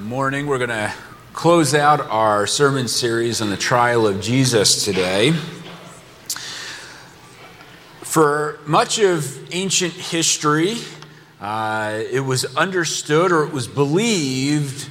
morning. We're going to close out our sermon series on the trial of Jesus today. For much of ancient history, uh, it was understood or it was believed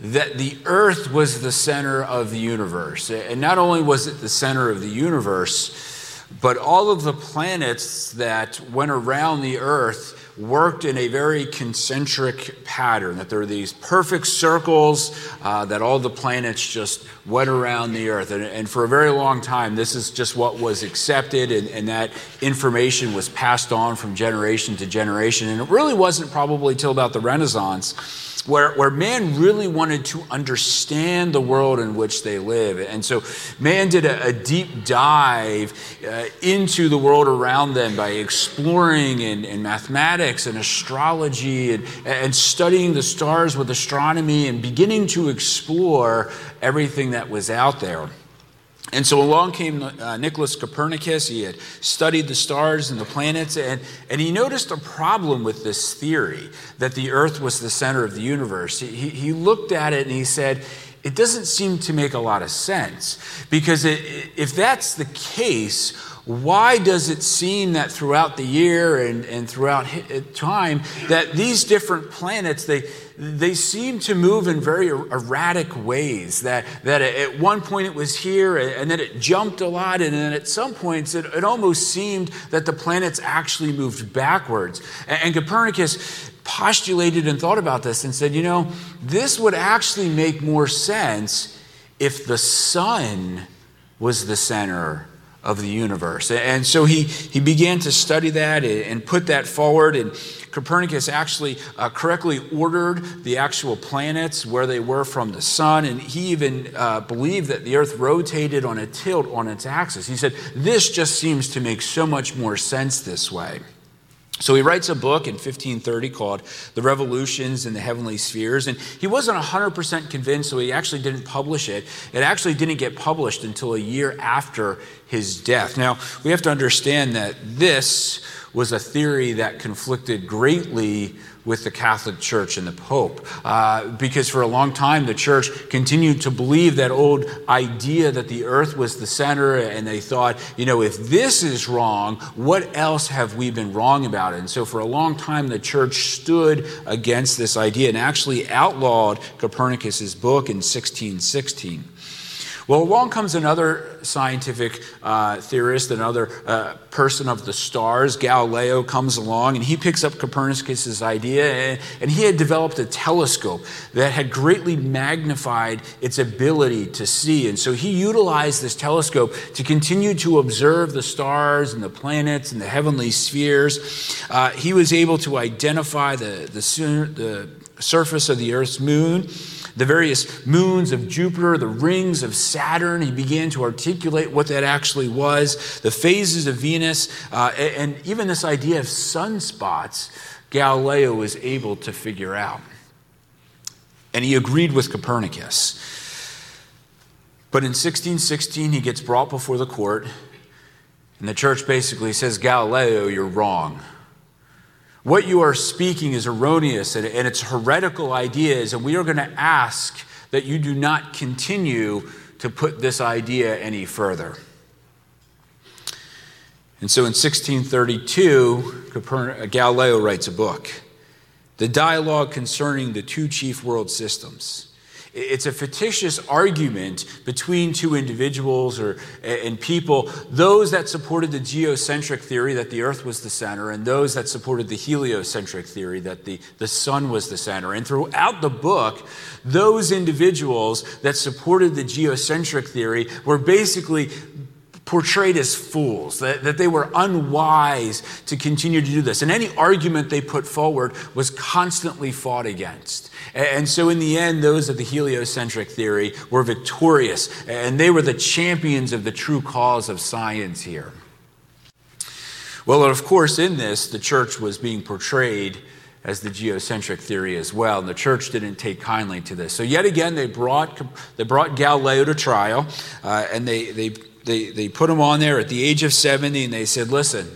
that the earth was the center of the universe. And not only was it the center of the universe, but all of the planets that went around the earth worked in a very concentric pattern, that there are these perfect circles, uh, that all the planets just went around the earth. And, and, for a very long time, this is just what was accepted, and, and that information was passed on from generation to generation. And it really wasn't probably till about the Renaissance where, where man really wanted to understand the world in which they live. And so man did a, a deep dive uh, into the world around them by exploring in, in mathematics and astrology and, and studying the stars with astronomy and beginning to explore everything that was out there. And so along came uh, Nicholas Copernicus. He had studied the stars and the planets, and, and he noticed a problem with this theory that the earth was the center of the universe. He, he looked at it and he said, It doesn't seem to make a lot of sense. Because it, if that's the case, why does it seem that throughout the year and, and throughout time that these different planets they they seem to move in very er, erratic ways that, that at one point it was here and then it jumped a lot and then at some points it, it almost seemed that the planets actually moved backwards and, and copernicus postulated and thought about this and said you know this would actually make more sense if the sun was the center of the universe. And so he, he began to study that and put that forward. And Copernicus actually uh, correctly ordered the actual planets where they were from the sun. And he even uh, believed that the earth rotated on a tilt on its axis. He said, This just seems to make so much more sense this way. So he writes a book in 1530 called The Revolutions in the Heavenly Spheres. And he wasn't 100% convinced, so he actually didn't publish it. It actually didn't get published until a year after his death. Now, we have to understand that this was a theory that conflicted greatly with the Catholic Church and the Pope. Uh, because for a long time, the church continued to believe that old idea that the earth was the center, and they thought, you know, if this is wrong, what else have we been wrong about it? And so for a long time, the church stood against this idea and actually outlawed Copernicus's book in 1616. Well, along comes another scientific uh, theorist, another uh, person of the stars. Galileo comes along and he picks up Copernicus's idea, and, and he had developed a telescope that had greatly magnified its ability to see. And so he utilized this telescope to continue to observe the stars and the planets and the heavenly spheres. Uh, he was able to identify the, the, the surface of the Earth's moon the various moons of Jupiter, the rings of Saturn. He began to articulate what that actually was, the phases of Venus, uh, and even this idea of sunspots, Galileo was able to figure out. And he agreed with Copernicus. But in 1616, he gets brought before the court, and the church basically says, Galileo, you're wrong. What you are speaking is erroneous and, and it's heretical ideas, and we are going to ask that you do not continue to put this idea any further. And so in 1632, uh, Galileo writes a book, The Dialogue Concerning the Two Chief World Systems. It's a fictitious argument between two individuals or, and people, those that supported the geocentric theory that the earth was the center, and those that supported the heliocentric theory that the, the sun was the center. And throughout the book, those individuals that supported the geocentric theory were basically portrayed as fools, that, that they were unwise to continue to do this. And any argument they put forward was constantly fought against. And so, in the end, those of the heliocentric theory were victorious, and they were the champions of the true cause of science here. Well, of course, in this, the church was being portrayed as the geocentric theory as well. And the church didn't take kindly to this. So, yet again, they brought, they brought Galileo to trial, uh, and they, they they, they put him on there at the age of 70 and they said, Listen,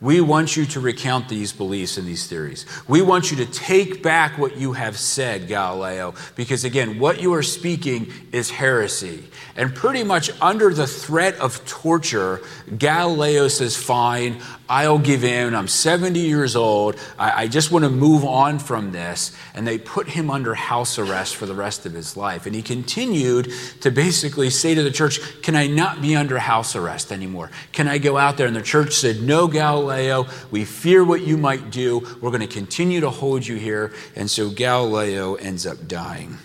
We want you to recount these beliefs and these theories. We want you to take back what you have said, Galileo, because again, what you are speaking is heresy. And pretty much under the threat of torture, Galileo says, Fine, I'll give in. I'm 70 years old. I, I, just want to move on from this. And they put him under house arrest for the rest of his life. And he continued to basically say to the church, Can I not be under house arrest anymore? Can I go out there? And the church said, No, Galileo, we fear what you might do. We're going to continue to hold you here. And so Galileo ends up dying.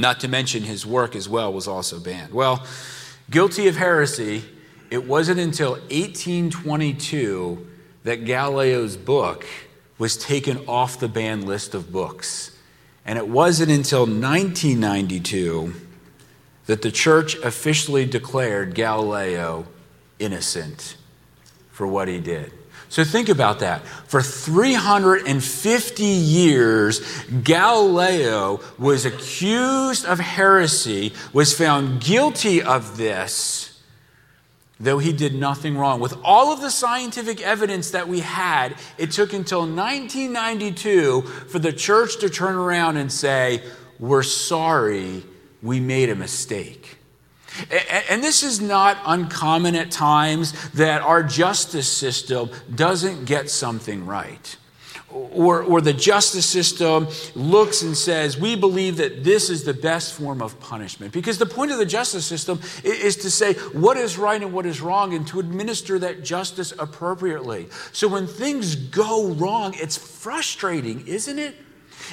Not to mention his work as well was also banned. Well, guilty of heresy it wasn't until 1822 that Galileo's book was taken off the banned list of books. And it wasn't until 1992 that the church officially declared Galileo innocent for what he did. So think about that. For 350 years, Galileo was accused of heresy, was found guilty of this though he did nothing wrong. With all of the scientific evidence that we had, it took until 1992 for the church to turn around and say, We're sorry, we made a mistake. And this is not uncommon at times that our justice system doesn't get something right or, or the justice system looks and says, we believe that this is the best form of punishment. Because the point of the justice system is to say what is right and what is wrong and to administer that justice appropriately. So when things go wrong, it's frustrating, isn't it?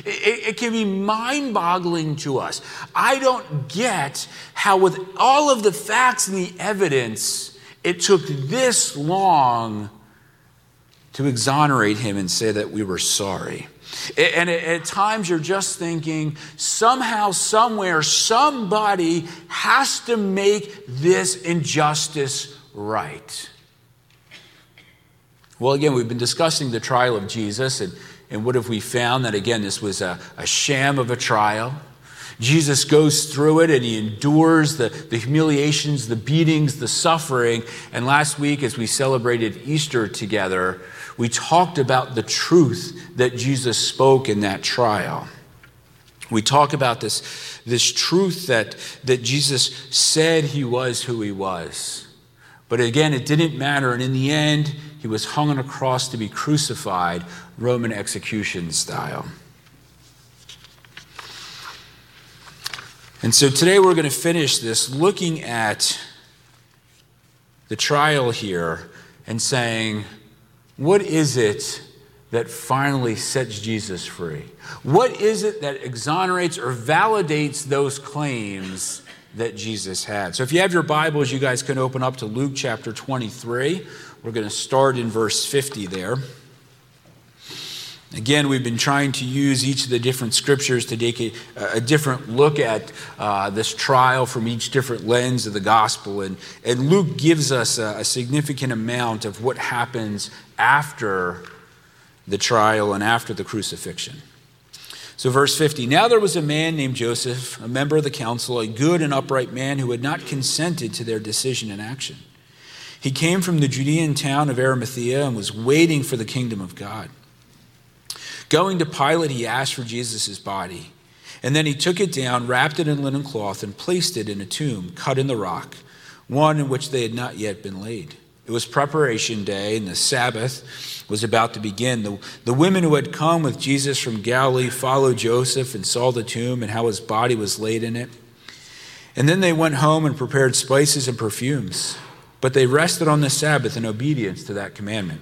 It, it, can be mind boggling to us. I don't get how, with all of the facts and the evidence, it took this long to exonerate him and say that we were sorry. And at times you're just thinking, somehow, somewhere, somebody has to make this injustice right. Well, again, we've been discussing the trial of Jesus, and, and what have we found? That again, this was a, a sham of a trial. Jesus goes through it and he endures the, the humiliations, the beatings, the suffering. And last week, as we celebrated Easter together, we talked about the truth that Jesus spoke in that trial. We talk about this, this truth that, that Jesus said he was who he was. But again, it didn't matter. And in the end, he was hung on a cross to be crucified, Roman execution style. And so today we're going to finish this looking at the trial here and saying, what is it that finally sets Jesus free? What is it that exonerates or validates those claims that Jesus had? So if you have your Bibles, you guys can open up to Luke chapter 23. We're going to start in verse 50 there. Again, we've been trying to use each of the different scriptures to take a, a different look at uh, this trial from each different lens of the gospel. And, and Luke gives us a, a significant amount of what happens after the trial and after the crucifixion. So, verse 50 Now there was a man named Joseph, a member of the council, a good and upright man who had not consented to their decision and action. He came from the Judean town of Arimathea and was waiting for the kingdom of God. Going to Pilate, he asked for Jesus' body. And then he took it down, wrapped it in linen cloth, and placed it in a tomb cut in the rock, one in which they had not yet been laid. It was preparation day, and the Sabbath was about to begin. The, the women who had come with Jesus from Galilee followed Joseph and saw the tomb and how his body was laid in it. And then they went home and prepared spices and perfumes. But they rested on the Sabbath in obedience to that commandment.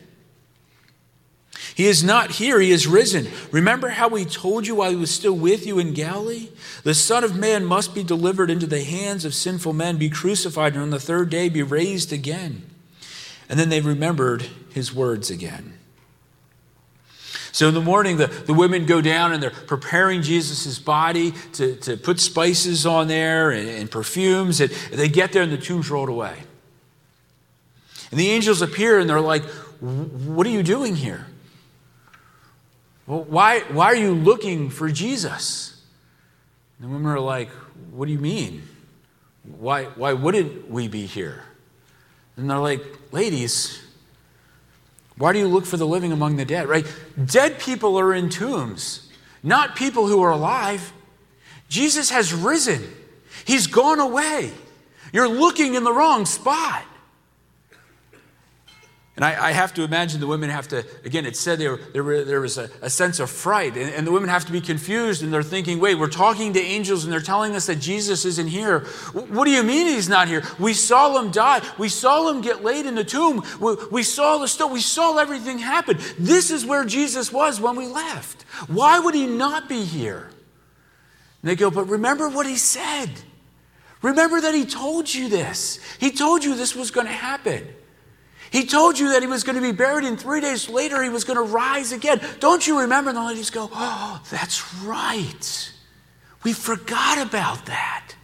He is not here, he is risen. Remember how we told you while he was still with you in Galilee? The Son of Man must be delivered into the hands of sinful men, be crucified, and on the third day be raised again. And then they remembered his words again. So in the morning, the, the women go down and they're preparing Jesus' body to, to put spices on there and, and perfumes. And they get there and the tomb's rolled away. And the angels appear and they're like, What are you doing here? Well, why, why are you looking for Jesus? And the women are like, What do you mean? Why, why wouldn't we be here? And they're like, Ladies, why do you look for the living among the dead? Right? Dead people are in tombs, not people who are alive. Jesus has risen, He's gone away. You're looking in the wrong spot. And I, I, have to imagine the women have to, again, it said there, there, there was a, a, sense of fright, and, and, the women have to be confused, and they're thinking, wait, we're talking to angels, and they're telling us that Jesus isn't here. What do you mean he's not here? We saw him die. We saw him get laid in the tomb. We, we saw the stone. We saw everything happen. This is where Jesus was when we left. Why would he not be here? And they go, but remember what he said. Remember that he told you this. He told you this was going to happen. He told you that he was going to be buried, and three days later he was going to rise again. Don't you remember? And the ladies go, Oh, that's right. We forgot about that.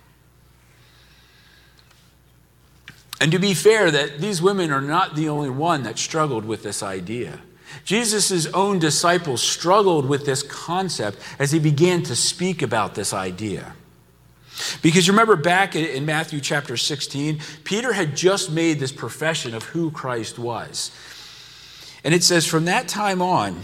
And to be fair, that these women are not the only one that struggled with this idea. Jesus' own disciples struggled with this concept as he began to speak about this idea. Because you remember back in Matthew chapter 16, Peter had just made this profession of who Christ was. And it says, from that time on,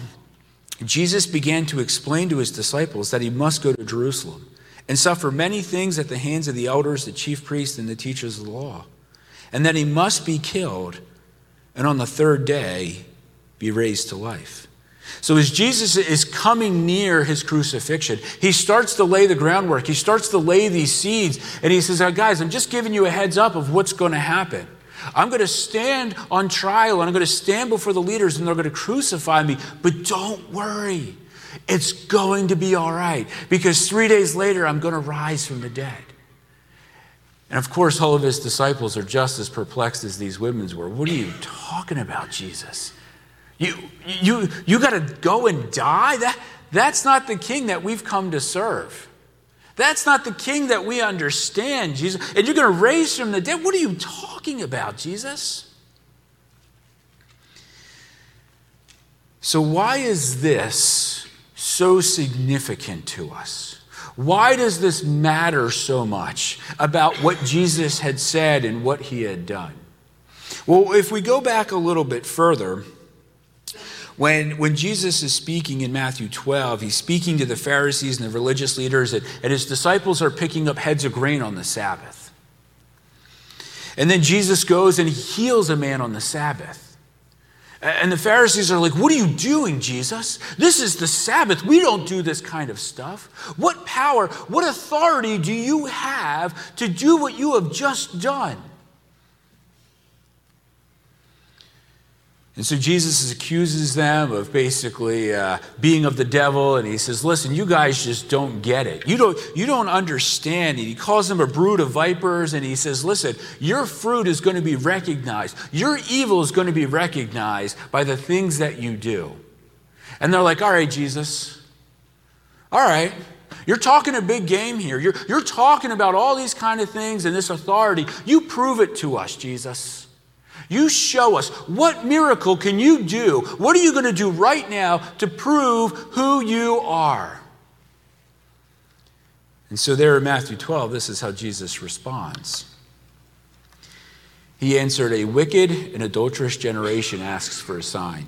Jesus began to explain to his disciples that he must go to Jerusalem and suffer many things at the hands of the elders, the chief priests, and the teachers of the law, and that he must be killed and on the third day be raised to life. So, as Jesus is coming near his crucifixion, he starts to lay the groundwork. He starts to lay these seeds. And he says, Guys, I'm just giving you a heads up of what's going to happen. I'm going to stand on trial and I'm going to stand before the leaders and they're going to crucify me. But don't worry, it's going to be all right because three days later, I'm going to rise from the dead. And of course, all of his disciples are just as perplexed as these women were. What are you talking about, Jesus? You, you, you got to go and die? That, that's not the king that we've come to serve. That's not the king that we understand, Jesus. And you're going to raise from the dead? What are you talking about, Jesus? So, why is this so significant to us? Why does this matter so much about what Jesus had said and what he had done? Well, if we go back a little bit further, when, when Jesus is speaking in Matthew 12, he's speaking to the Pharisees and the religious leaders, and, and his disciples are picking up heads of grain on the Sabbath. And then Jesus goes and he heals a man on the Sabbath. And the Pharisees are like, What are you doing, Jesus? This is the Sabbath. We don't do this kind of stuff. What power, what authority do you have to do what you have just done? And so Jesus accuses them of basically uh, being of the devil, and he says, "Listen, you guys just don't get it. You don't, you don't understand it." He calls them a brood of vipers, and he says, "Listen, your fruit is going to be recognized. Your evil is going to be recognized by the things that you do." And they're like, "All right, Jesus. All right, you're talking a big game here. You're, you're talking about all these kind of things and this authority. You prove it to us, Jesus." You show us what miracle can you do? What are you going to do right now to prove who you are? And so, there in Matthew 12, this is how Jesus responds. He answered, A wicked and adulterous generation asks for a sign,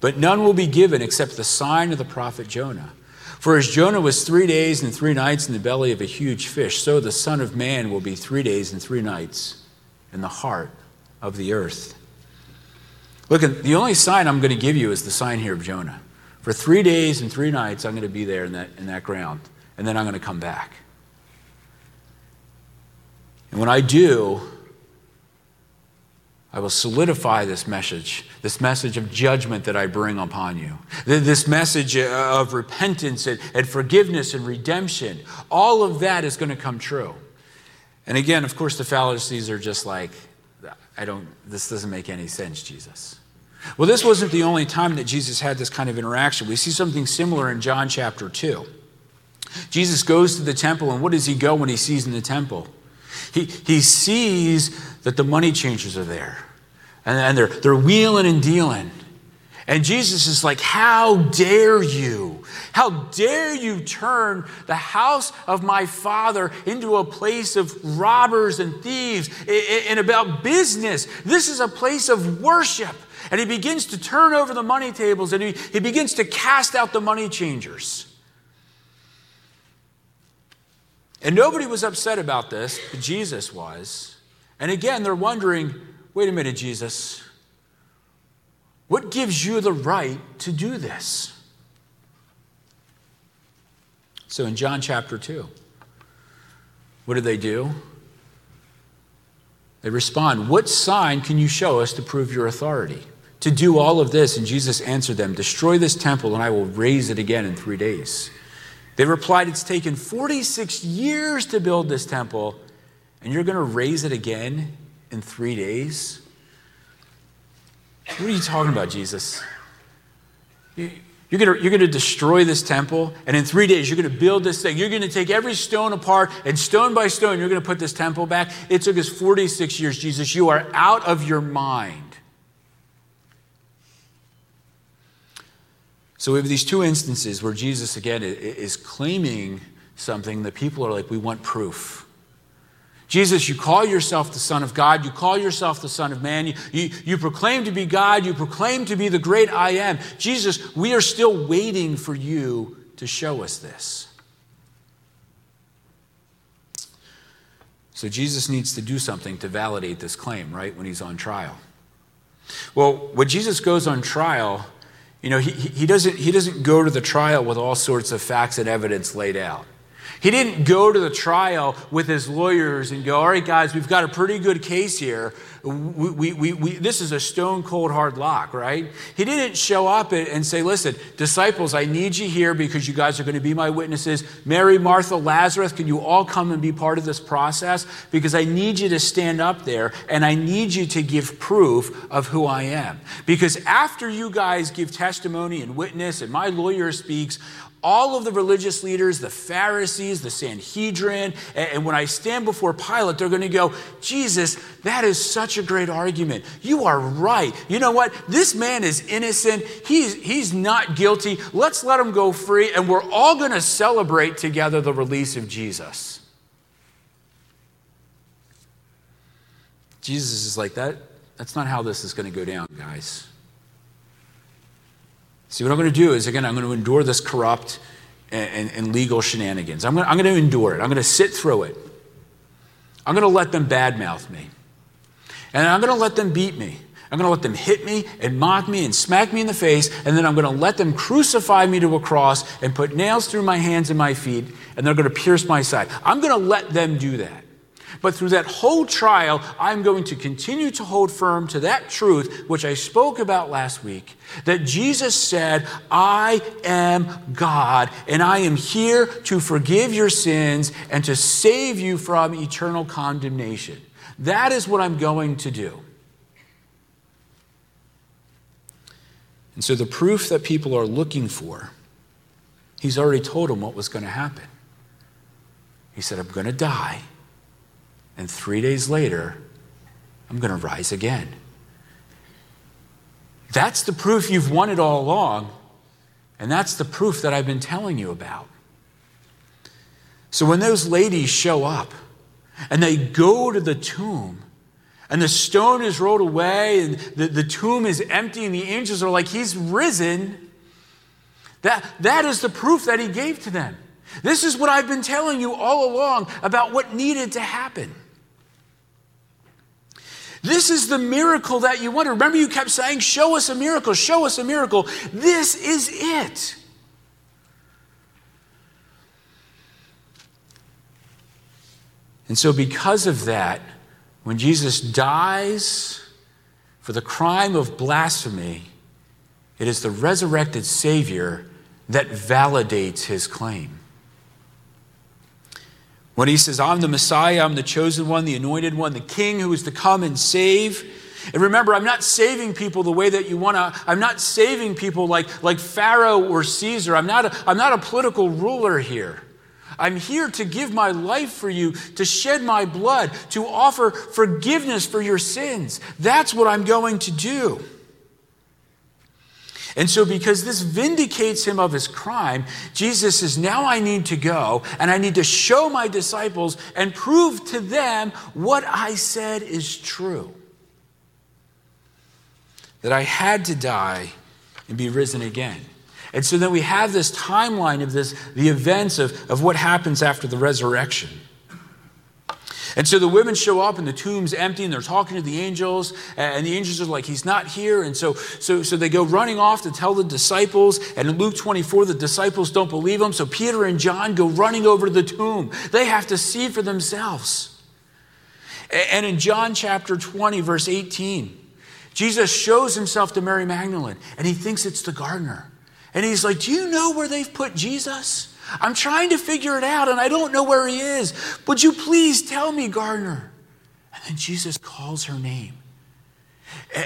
but none will be given except the sign of the prophet Jonah. For as Jonah was three days and three nights in the belly of a huge fish, so the Son of Man will be three days and three nights in the heart of the earth. Look, the only sign I'm going to give you is the sign here of Jonah. For three days and three nights, I'm going to be there in that, in that ground, and then I'm going to come back. And when I do, I will solidify this message, this message of judgment that I bring upon you, this message uh, of repentance and, and forgiveness and redemption. All of that is going to come true. And again, of course, the Pharisees are just like, I don't, this doesn't make any sense, Jesus. Well, this wasn't the only time that Jesus had this kind of interaction. We see something similar in John chapter 2. Jesus goes to the temple, and what does he go when he sees in the temple? He, he sees that the money changers are there, and, and they're, they're wheeling and dealing. And Jesus is like, How dare you? How dare you turn the house of my father into a place of robbers and thieves and about business? This is a place of worship. And he begins to turn over the money tables and he, he begins to cast out the money changers. And nobody was upset about this, but Jesus was. And again, they're wondering wait a minute, Jesus, what gives you the right to do this? So in John chapter 2, what do they do? They respond, What sign can you show us to prove your authority? To do all of this, and Jesus answered them, Destroy this temple, and I will raise it again in three days. They replied, It's taken 46 years to build this temple, and you're going to raise it again in three days? What are you talking about, Jesus? You're going you're to destroy this temple, and in three days, you're going to build this thing. You're going to take every stone apart, and stone by stone, you're going to put this temple back. It took us 46 years, Jesus. You are out of your mind. So we have these two instances where Jesus, again, is claiming something that people are like, we want proof. Jesus, you call yourself the Son of God. You call yourself the Son of Man. You, you, you, proclaim to be God. You proclaim to be the great I am. Jesus, we are still waiting for you to show us this. So Jesus needs to do something to validate this claim, right, when he's on trial. Well, when Jesus goes on trial, you know, he, he, doesn't, he doesn't go to the trial with all sorts of facts and evidence laid out. He didn't go to the trial with his lawyers and go, all right, guys, we've got a pretty good case here. We, we, we, this is a stone cold hard lock, right? He didn't show up and say, listen, disciples, I need you here because you guys are going to be my witnesses. Mary, Martha, Lazarus, can you all come and be part of this process? Because I need you to stand up there and I need you to give proof of who I am. Because after you guys give testimony and witness and my lawyer speaks, all of the religious leaders, the Pharisees, the Sanhedrin, and when I stand before Pilate, they're going to go, Jesus, that is such a great argument. You are right. You know what? This man is innocent. He's, he's not guilty. Let's let him go free, and we're all going to celebrate together the release of Jesus. Jesus is like, that. That's not how this is going to go down, guys. See, what I'm going to do is, again, I'm going to endure this corrupt and, and, and legal shenanigans. I'm going, to, I'm going to endure it. I'm going to sit through it. I'm going to let them badmouth me. And I'm going to let them beat me. I'm going to let them hit me and mock me and smack me in the face, and then I'm going to let them crucify me to a cross and put nails through my hands and my feet, and they're going to pierce my side. I'm going to let them do that. But through that whole trial, I'm going to continue to hold firm to that truth, which I spoke about last week, that Jesus said, I am God, and I am here to forgive your sins and to save you from eternal condemnation. That is what I'm going to do. And so, the proof that people are looking for, he's already told them what was going to happen. He said, I'm going to die and three days later, I'm going to rise again. That's the proof you've wanted all along, and that's the proof that I've been telling you about. So when those ladies show up and they go to the tomb, and the stone is rolled away, and the, the tomb is empty, and the angels are like, He's risen. That, that is the proof that He gave to them. This is what I've been telling you all along about what needed to happen. This is the miracle that you wanted. Remember, you kept saying, Show us a miracle, show us a miracle. This is it. And so, because of that, when Jesus dies for the crime of blasphemy, it is the resurrected Savior that validates his claim. When he says, I'm the Messiah, I'm the chosen one, the anointed one, the king who is to come and save, And remember, I'm not saving people the way that you want to. I'm not saving people like, like Pharaoh or Caesar. I'm not, a, I'm not a political ruler here. I'm here to give my life for you, to shed my blood, to offer forgiveness for your sins. That's what I'm going to do. And so, because this vindicates him of his crime, Jesus says, Now I need to go and I need to show my disciples and prove to them what I said is true that I had to die and be risen again. And so then we have this timeline of this, the events of, of what happens after the resurrection. And so the women show up and the tomb's empty and they're talking to the angels and the angels are like, he's not here. And so, so, so they go running off to tell the disciples. And in Luke 24, the disciples don't believe them. So Peter and John go running over to the tomb. They have to see for themselves. And in John chapter 20, verse 18, Jesus shows himself to Mary Magdalene and he thinks it's the gardener. And he's like, Do you know where they've put Jesus? I'm trying to figure it out and I don't know where he is. Would you please tell me, gardener? And then Jesus calls her name.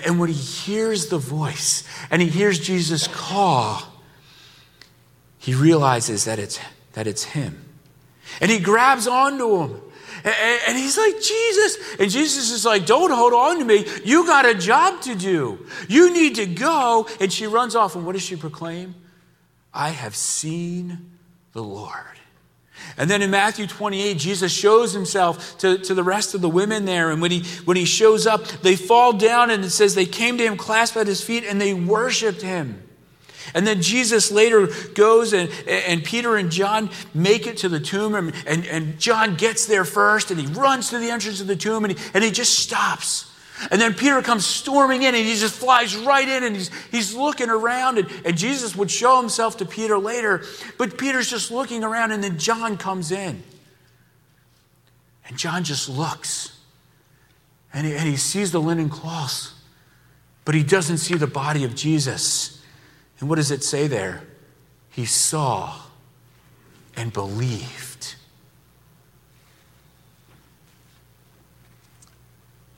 And when he hears the voice and he hears Jesus call, he realizes that it's, that it's him. And he grabs onto him and he's like, Jesus. And Jesus is like, Don't hold on to me. You got a job to do. You need to go. And she runs off. And what does she proclaim? I have seen the Lord. And then in Matthew 28, Jesus shows himself to, to the rest of the women there. And when he, when he shows up, they fall down and it says they came to him, clasped at his feet, and they worshiped him. And then Jesus later goes and, and Peter and John make it to the tomb. And, and, and John gets there first and he runs to the entrance of the tomb and he, and he just stops. And then Peter comes storming in and he just flies right in and he's, he's looking around. And, and Jesus would show himself to Peter later, but Peter's just looking around and then John comes in. And John just looks and he, and he sees the linen cloths, but he doesn't see the body of Jesus. And what does it say there? He saw and believed.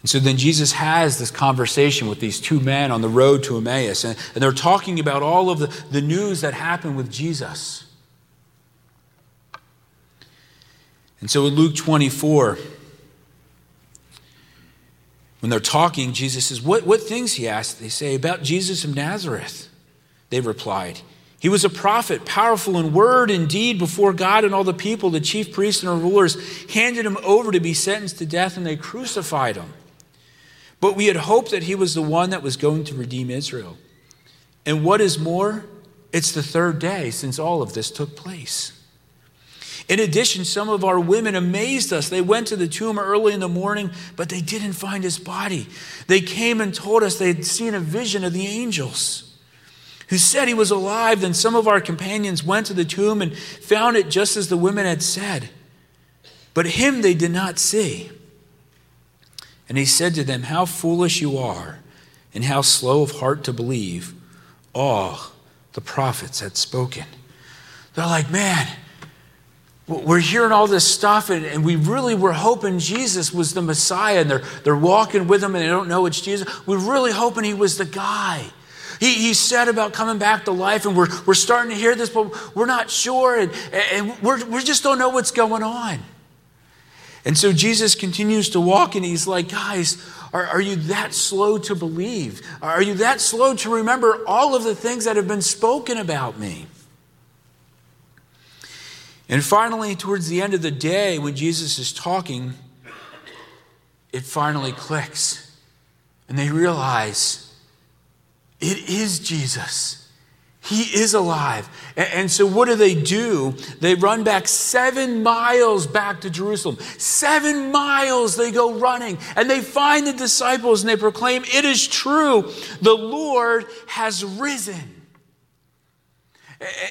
And so then Jesus has this conversation with these two men on the road to Emmaus, and, and they're talking about all of the, the news that happened with Jesus. And so in Luke 24, when they're talking, Jesus says, What, what things, he asked, they say, about Jesus of Nazareth? They replied, He was a prophet, powerful in word and deed before God and all the people. The chief priests and rulers handed him over to be sentenced to death, and they crucified him. But we had hoped that he was the one that was going to redeem Israel. And what is more, it's the third day since all of this took place. In addition, some of our women amazed us. They went to the tomb early in the morning, but they didn't find his body. They came and told us they had seen a vision of the angels who said he was alive. Then some of our companions went to the tomb and found it just as the women had said. But him they did not see. And he said to them, How foolish you are, and how slow of heart to believe all the prophets had spoken. They're like, Man, we're hearing all this stuff, and, and, we really were hoping Jesus was the Messiah, and they're, they're walking with him and they don't know it's Jesus. We're really hoping he was the guy. He, he said about coming back to life, and we're, we're starting to hear this, but we're not sure, and, and we're, we just don't know what's going on. And so Jesus continues to walk, and he's like, Guys, are, are you that slow to believe? Are you that slow to remember all of the things that have been spoken about me? And finally, towards the end of the day, when Jesus is talking, it finally clicks. And they realize it is Jesus. He is alive. And so, what do they do? They run back seven miles back to Jerusalem. Seven miles they go running, and they find the disciples and they proclaim, It is true, the Lord has risen.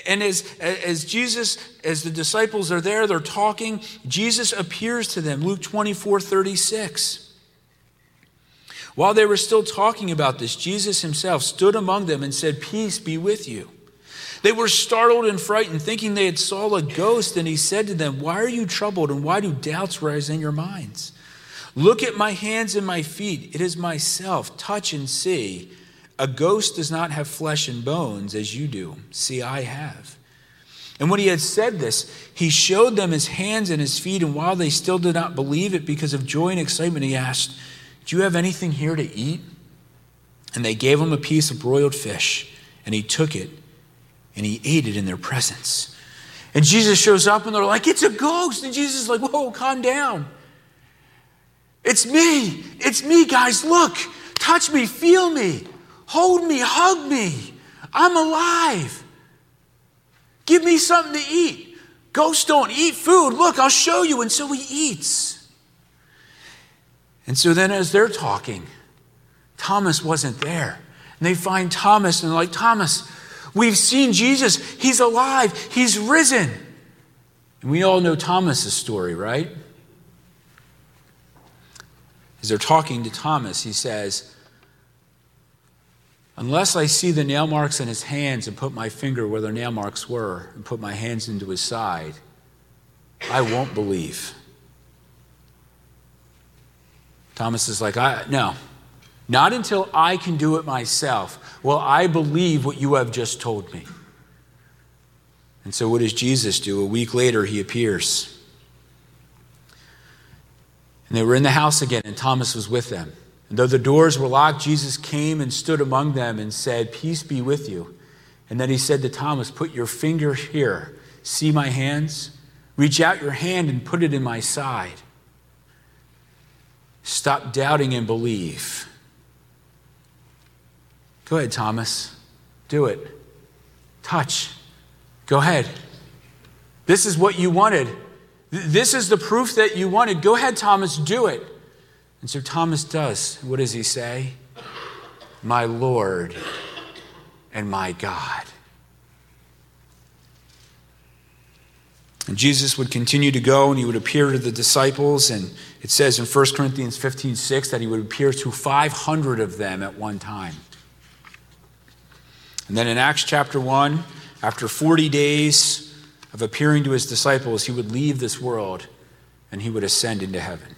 And as, as Jesus, as the disciples are there, they're talking, Jesus appears to them. Luke 24 36. While they were still talking about this, Jesus himself stood among them and said, Peace be with you. They were startled and frightened, thinking they had saw a ghost, and he said to them, Why are you troubled, and why do doubts rise in your minds? Look at my hands and my feet. It is myself. Touch and see. A ghost does not have flesh and bones as you do. See, I have. And when he had said this, he showed them his hands and his feet. And while they still did not believe it because of joy and excitement, he asked, Do you have anything here to eat? And they gave him a piece of broiled fish. And he took it and he ate it in their presence. And Jesus shows up and they're like, It's a ghost. And Jesus is like, Whoa, calm down. It's me. It's me, guys. Look, touch me, feel me, hold me, hug me. I'm alive. Give me something to eat. Ghosts don't eat food. Look, I'll show you. And so he eats. And so then, as they're talking, Thomas wasn't there. And they find Thomas and they're like, Thomas, we've seen Jesus. He's alive. He's risen. And we all know Thomas's story, right? As they're talking to Thomas, he says, Unless I see the nail marks in his hands and put my finger where the nail marks were and put my hands into his side, I won't believe. Thomas is like, no, not until I can do it myself will I believe what you have just told me. And so, what does Jesus do? A week later, he appears. And they were in the house again, and Thomas was with them. And though the doors were locked, Jesus came and stood among them and said, Peace be with you. And then he said to Thomas, Put your finger here. See my hands? Reach out your hand and put it in my side. Stop doubting and believe. Go ahead, Thomas. Do it. Touch. Go ahead. This is what you wanted. This is the proof that you wanted. Go ahead, Thomas, do it. And so Thomas does. What does he say? My Lord and my God. And Jesus would continue to go and he would appear to the disciples. And it says in 1 Corinthians 15 6 that he would appear to 500 of them at one time. And then in Acts chapter 1, after 40 days of appearing to his disciples, he would leave this world and he would ascend into heaven.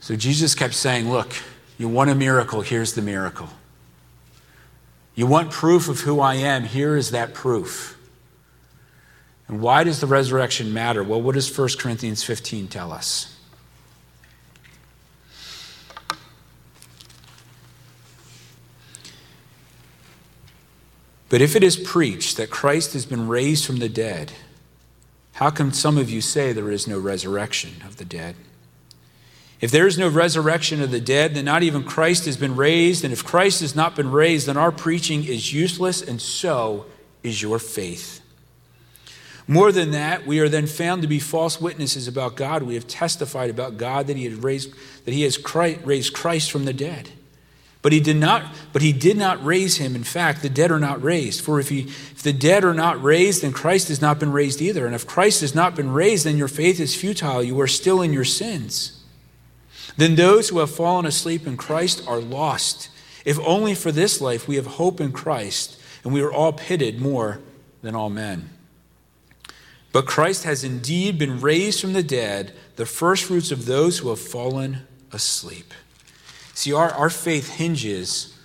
So Jesus kept saying, Look, you want a miracle, here's the miracle. You want proof of who I am, here is that proof. And why does the resurrection matter? Well, what does 1 Corinthians 15 tell us? But if it is preached that Christ has been raised from the dead, how come some of you say there is no resurrection of the dead? If there is no resurrection of the dead, then not even Christ has been raised. And if Christ has not been raised, then our preaching is useless, and so is your faith. More than that, we are then found to be false witnesses about God. We have testified about God that He had raised, that He has Christ, raised Christ from the dead. But he did not, but he did not raise him. In fact, the dead are not raised. For if, he, if the dead are not raised, then Christ has not been raised either. And if Christ has not been raised, then your faith is futile. You are still in your sins. Then those who have fallen asleep in Christ are lost. If only for this life we have hope in Christ, and we are all pitted more than all men. But Christ has indeed been raised from the dead, the firstfruits of those who have fallen asleep. See, our, our faith hinges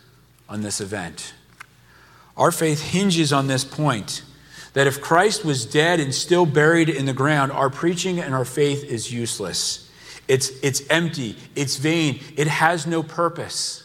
on this event. Our faith hinges on this point that if Christ was dead and still buried in the ground, our preaching and our faith is useless. It's, it's empty, it's vain, it has no purpose.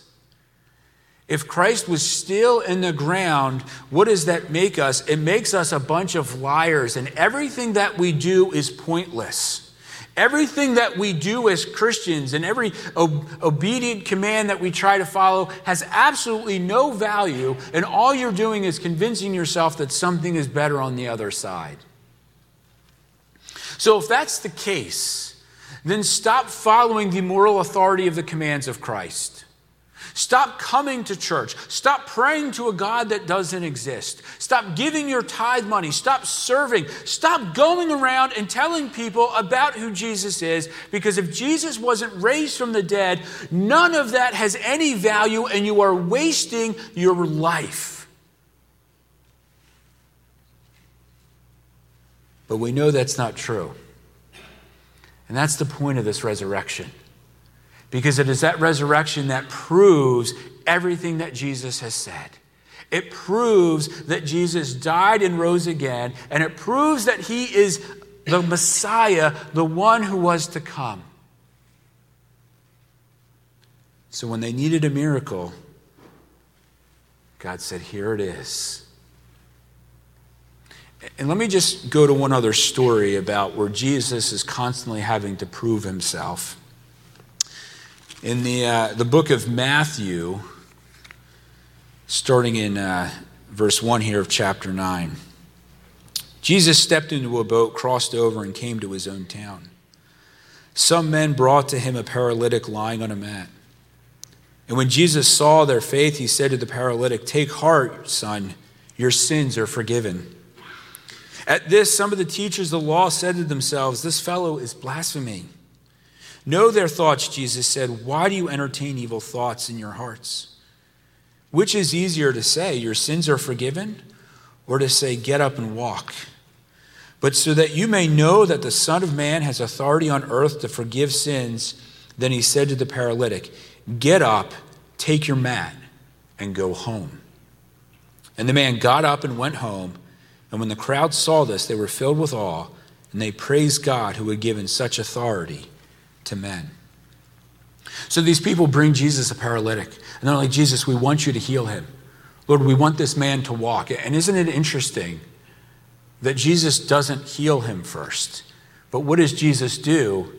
If Christ was still in the ground, what does that make us? It makes us a bunch of liars, and everything that we do is pointless. Everything that we do as Christians and every ob- obedient command that we try to follow has absolutely no value, and all you're doing is convincing yourself that something is better on the other side. So, if that's the case, then stop following the moral authority of the commands of Christ. Stop coming to church. Stop praying to a God that doesn't exist. Stop giving your tithe money. Stop serving. Stop going around and telling people about who Jesus is because if Jesus wasn't raised from the dead, none of that has any value and you are wasting your life. But we know that's not true. And that's the point of this resurrection. Because it is that resurrection that proves everything that Jesus has said. It proves that Jesus died and rose again, and it proves that he is the Messiah, the one who was to come. So when they needed a miracle, God said, Here it is. And let me just go to one other story about where Jesus is constantly having to prove himself. In the, uh, the book of Matthew, starting in uh, verse 1 here of chapter 9, Jesus stepped into a boat, crossed over, and came to his own town. Some men brought to him a paralytic lying on a mat. And when Jesus saw their faith, he said to the paralytic, Take heart, son, your sins are forgiven. At this, some of the teachers of the law said to themselves, This fellow is blaspheming. Know their thoughts, Jesus said. Why do you entertain evil thoughts in your hearts? Which is easier to say, Your sins are forgiven, or to say, Get up and walk? But so that you may know that the Son of Man has authority on earth to forgive sins, then he said to the paralytic, Get up, take your mat, and go home. And the man got up and went home. And when the crowd saw this, they were filled with awe, and they praised God who had given such authority to men. So these people bring Jesus a paralytic, and they're like, Jesus, we want you to heal him. Lord, we want this man to walk. And isn't it interesting that Jesus doesn't heal him first? But what does Jesus do?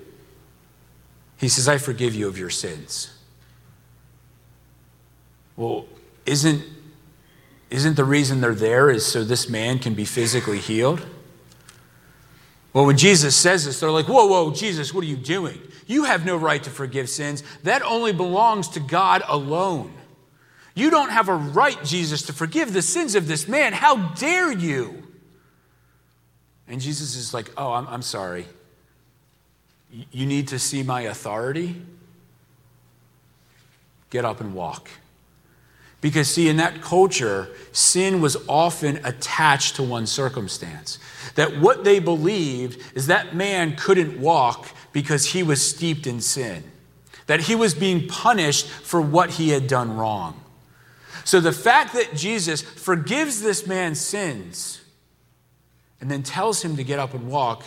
He says, I forgive you of your sins. Well, isn't isn't the reason they're there is so this man can be physically healed? Well, when Jesus says this, they're like, Whoa, whoa, Jesus, what are you doing? You have no right to forgive sins. That only belongs to God alone. You don't have a right, Jesus, to forgive the sins of this man. How dare you? And Jesus is like, Oh, I'm, I'm sorry. You need to see my authority? Get up and walk. Because, see, in that culture, sin was often attached to one circumstance. That what they believed is that man couldn't walk because he was steeped in sin, that he was being punished for what he had done wrong. So the fact that Jesus forgives this man's sins and then tells him to get up and walk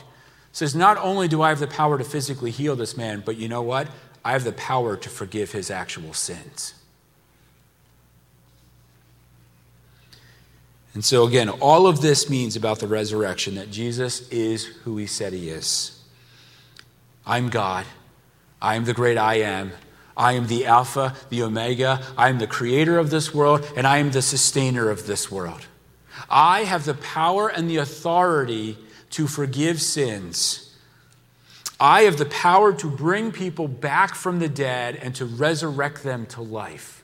says, Not only do I have the power to physically heal this man, but you know what? I have the power to forgive his actual sins. And so, again, all of this means about the resurrection that Jesus is who he said he is. I'm God. I am the great I am. I am the Alpha, the Omega. I am the creator of this world, and I am the sustainer of this world. I have the power and the authority to forgive sins. I have the power to bring people back from the dead and to resurrect them to life.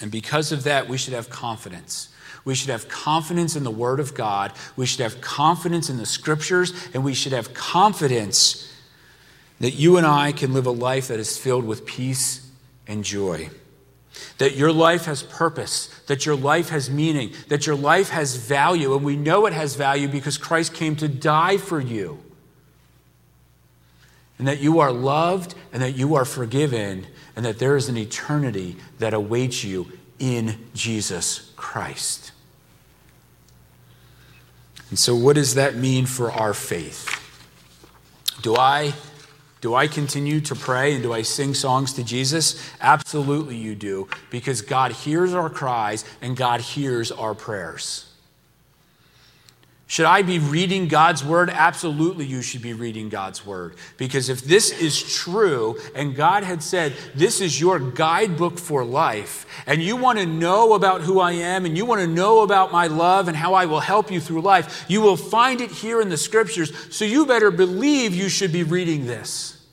And because of that, we should have confidence. We should have confidence in the Word of God. We should have confidence in the Scriptures. And we should have confidence that you and I can live a life that is filled with peace and joy. That your life has purpose, that your life has meaning, that your life has value. And we know it has value because Christ came to die for you. And that you are loved and that you are forgiven and that there is an eternity that awaits you in Jesus Christ. And so, what does that mean for our faith? Do I, do I continue to pray and do I sing songs to Jesus? Absolutely, you do, because God hears our cries and God hears our prayers. Should I be reading God's word? Absolutely, you should be reading God's word. Because if this is true, and God had said, This is your guidebook for life, and you want to know about who I am, and you want to know about my love and how I will help you through life, you will find it here in the scriptures. So you better believe you should be reading this.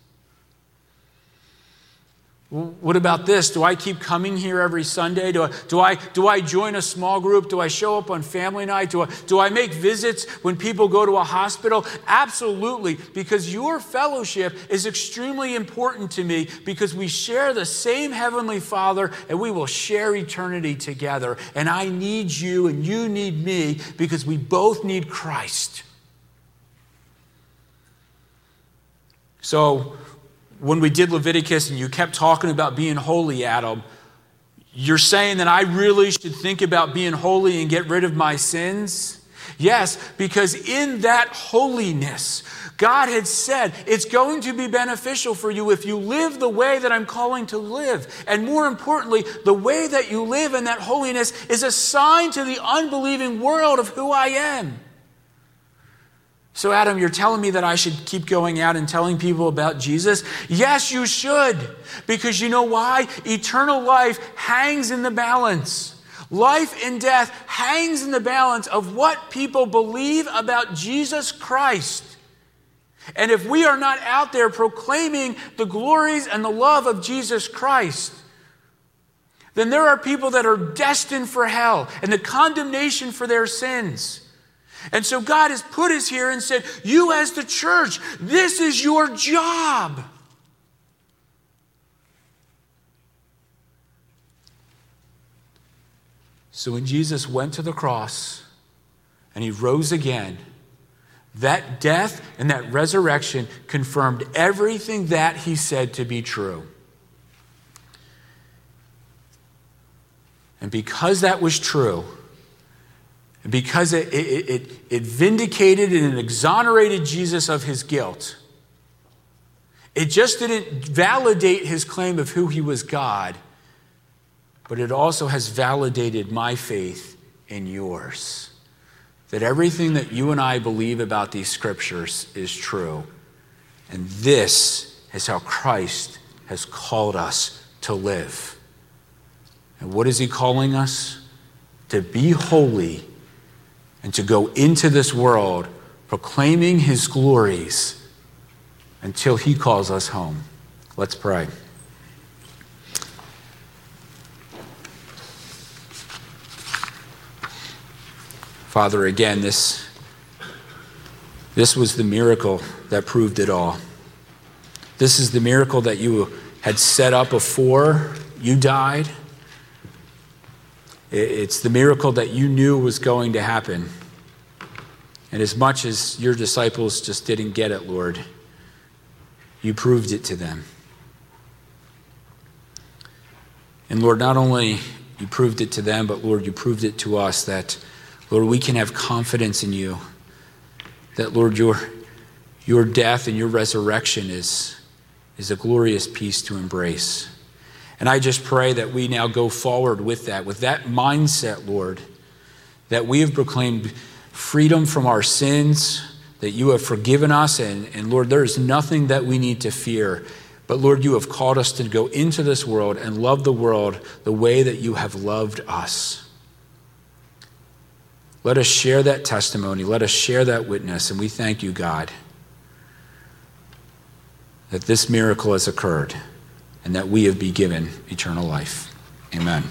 What about this? Do I keep coming here every Sunday? Do I, do, I, do I join a small group? Do I show up on family night? Do I, do I make visits when people go to a hospital? Absolutely, because your fellowship is extremely important to me because we share the same Heavenly Father and we will share eternity together. And I need you and you need me because we both need Christ. So, when we did Leviticus and you kept talking about being holy, Adam, you're saying that I really should think about being holy and get rid of my sins? Yes, because in that holiness, God had said it's going to be beneficial for you if you live the way that I'm calling to live. And more importantly, the way that you live in that holiness is a sign to the unbelieving world of who I am. So, Adam, you're telling me that I should keep going out and telling people about Jesus? Yes, you should. Because you know why? Eternal life hangs in the balance. Life and death hangs in the balance of what people believe about Jesus Christ. And if we are not out there proclaiming the glories and the love of Jesus Christ, then there are people that are destined for hell and the condemnation for their sins. And so God has put us here and said, You, as the church, this is your job. So when Jesus went to the cross and he rose again, that death and that resurrection confirmed everything that he said to be true. And because that was true, because it, it, it, it vindicated and exonerated Jesus of his guilt, it just didn't validate his claim of who he was God, but it also has validated my faith in yours. That everything that you and I believe about these scriptures is true. And this is how Christ has called us to live. And what is he calling us? To be holy and to go into this world proclaiming his glories until he calls us home. Let's pray. Father, again, this, this was the miracle that proved it all. This is the miracle that you had set up before you died. It's the miracle that you knew was going to happen. And as much as your disciples just didn't get it, Lord, you proved it to them. And Lord, not only you proved it to them, but Lord, you proved it to us that, Lord, we can have confidence in you. That, Lord, your, your death and your resurrection is, is a glorious peace to embrace. And I just pray that we now go forward with that, with that mindset, Lord, that we have proclaimed freedom from our sins, that you have forgiven us, and, and Lord, there is nothing that we need to fear. But Lord, you have called us to go into this world and love the world the way that you have loved us. Let us share that testimony. Let us share that witness. And we thank you, God, that this miracle has occurred and that we have been given eternal life. Amen.